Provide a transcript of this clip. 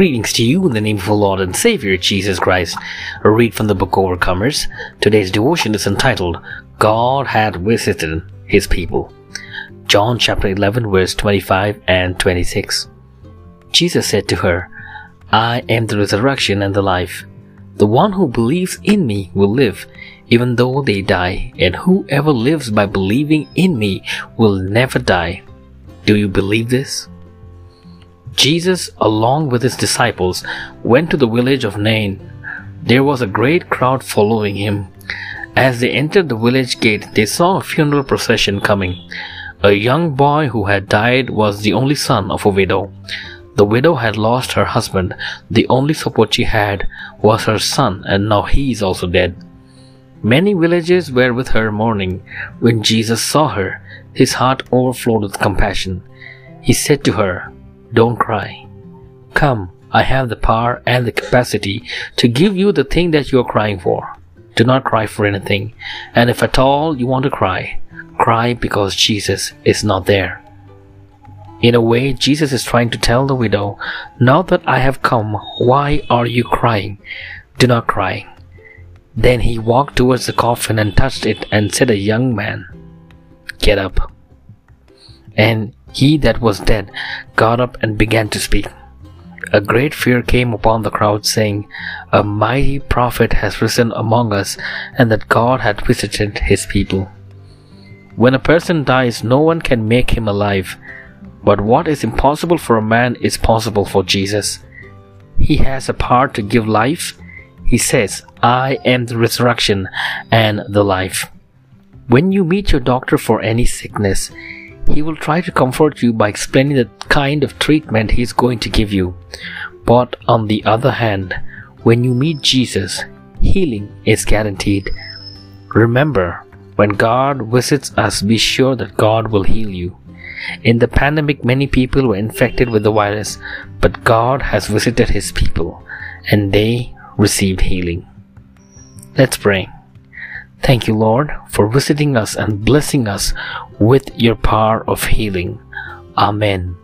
Greetings to you in the name of our Lord and Savior Jesus Christ. A read from the book Overcomers. Today's devotion is entitled God Had Visited His People. John chapter 11 verse 25 and 26. Jesus said to her, I am the resurrection and the life. The one who believes in me will live, even though they die, and whoever lives by believing in me will never die. Do you believe this? Jesus, along with his disciples, went to the village of Nain. There was a great crowd following him. As they entered the village gate, they saw a funeral procession coming. A young boy who had died was the only son of a widow. The widow had lost her husband. The only support she had was her son, and now he is also dead. Many villagers were with her mourning. When Jesus saw her, his heart overflowed with compassion. He said to her, don't cry. Come, I have the power and the capacity to give you the thing that you are crying for. Do not cry for anything, and if at all you want to cry, cry because Jesus is not there. In a way, Jesus is trying to tell the widow, Now that I have come, why are you crying? Do not cry. Then he walked towards the coffin and touched it and said, A young man, get up. And he that was dead got up and began to speak. A great fear came upon the crowd, saying, A mighty prophet has risen among us, and that God had visited his people. When a person dies, no one can make him alive. But what is impossible for a man is possible for Jesus. He has a power to give life. He says, I am the resurrection and the life. When you meet your doctor for any sickness, he will try to comfort you by explaining the kind of treatment he is going to give you. But on the other hand, when you meet Jesus, healing is guaranteed. Remember, when God visits us, be sure that God will heal you. In the pandemic, many people were infected with the virus, but God has visited His people and they received healing. Let's pray. Thank you, Lord, for visiting us and blessing us with your power of healing. Amen.